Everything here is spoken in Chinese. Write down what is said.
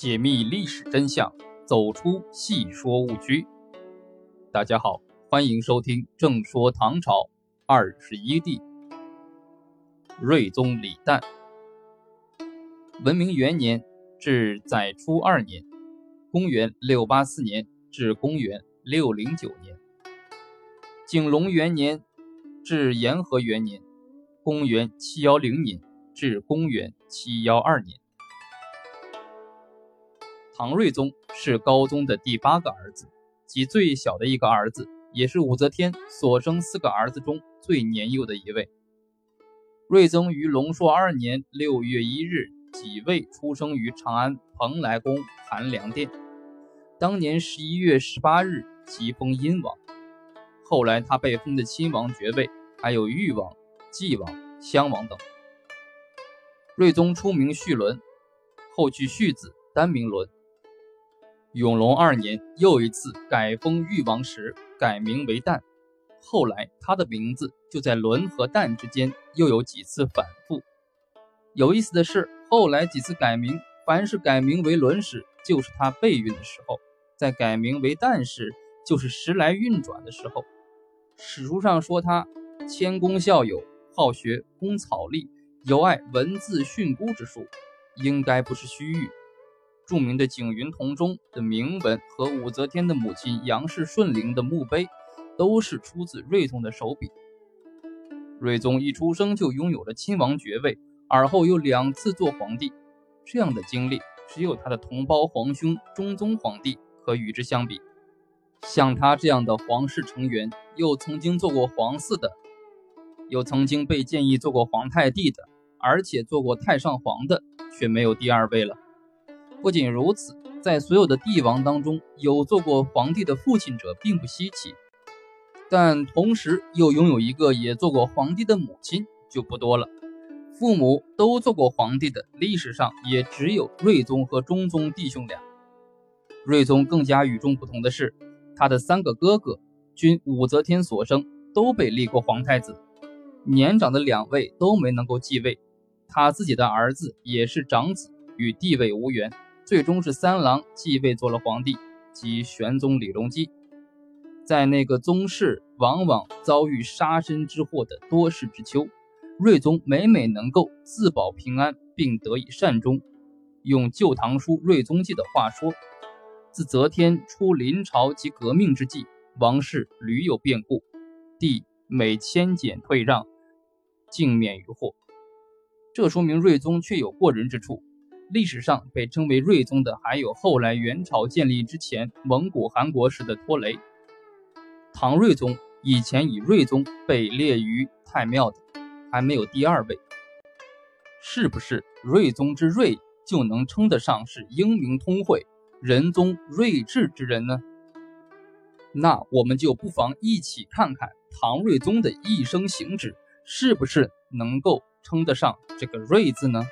解密历史真相，走出戏说误区。大家好，欢迎收听《正说唐朝二十一帝》。睿宗李旦，文明元年至载初二年（公元684年至公元609年），景龙元年至延和元年（公元710年至公元712年）。唐睿宗是高宗的第八个儿子，即最小的一个儿子，也是武则天所生四个儿子中最年幼的一位。睿宗于隆朔二年六月一日即位出生于长安蓬莱宫寒凉殿，当年十一月十八日即封殷王。后来他被封的亲王爵位还有豫王、纪王、襄王等。睿宗初名绪伦，后娶续子，单名伦。永隆二年，又一次改封豫王时，改名为旦。后来他的名字就在伦和旦之间又有几次反复。有意思的是，后来几次改名，凡是改名为伦时，就是他备孕的时候；在改名为旦时，就是时来运转的时候。史书上说他谦恭孝友，好学，工草隶，尤爱文字训诂之术，应该不是虚誉。著名的景云铜钟的铭文和武则天的母亲杨氏顺陵的墓碑，都是出自睿宗的手笔。睿宗一出生就拥有了亲王爵位，而后又两次做皇帝，这样的经历只有他的同胞皇兄中宗皇帝可与之相比。像他这样的皇室成员，又曾经做过皇嗣的，又曾经被建议做过皇太帝的，而且做过太上皇的，却没有第二位了。不仅如此，在所有的帝王当中，有做过皇帝的父亲者并不稀奇，但同时又拥有一个也做过皇帝的母亲就不多了。父母都做过皇帝的，历史上也只有睿宗和中宗弟兄俩。睿宗更加与众不同的是，他的三个哥哥均武则天所生，都被立过皇太子，年长的两位都没能够继位，他自己的儿子也是长子，与地位无缘。最终是三郎继位做了皇帝，即玄宗李隆基。在那个宗室往往遭遇杀身之祸的多事之秋，睿宗每每能够自保平安，并得以善终。用《旧唐书·睿宗记》的话说：“自则天出临朝及革命之际，王室屡有变故，帝每迁减退让，竟免于祸。”这说明睿宗确有过人之处。历史上被称为睿宗的，还有后来元朝建立之前蒙古汗国时的托雷。唐睿宗以前以睿宗被列于太庙的，还没有第二位。是不是睿宗之睿就能称得上是英明通慧、仁宗睿智之人呢？那我们就不妨一起看看唐睿宗的一生行止，是不是能够称得上这个睿字呢？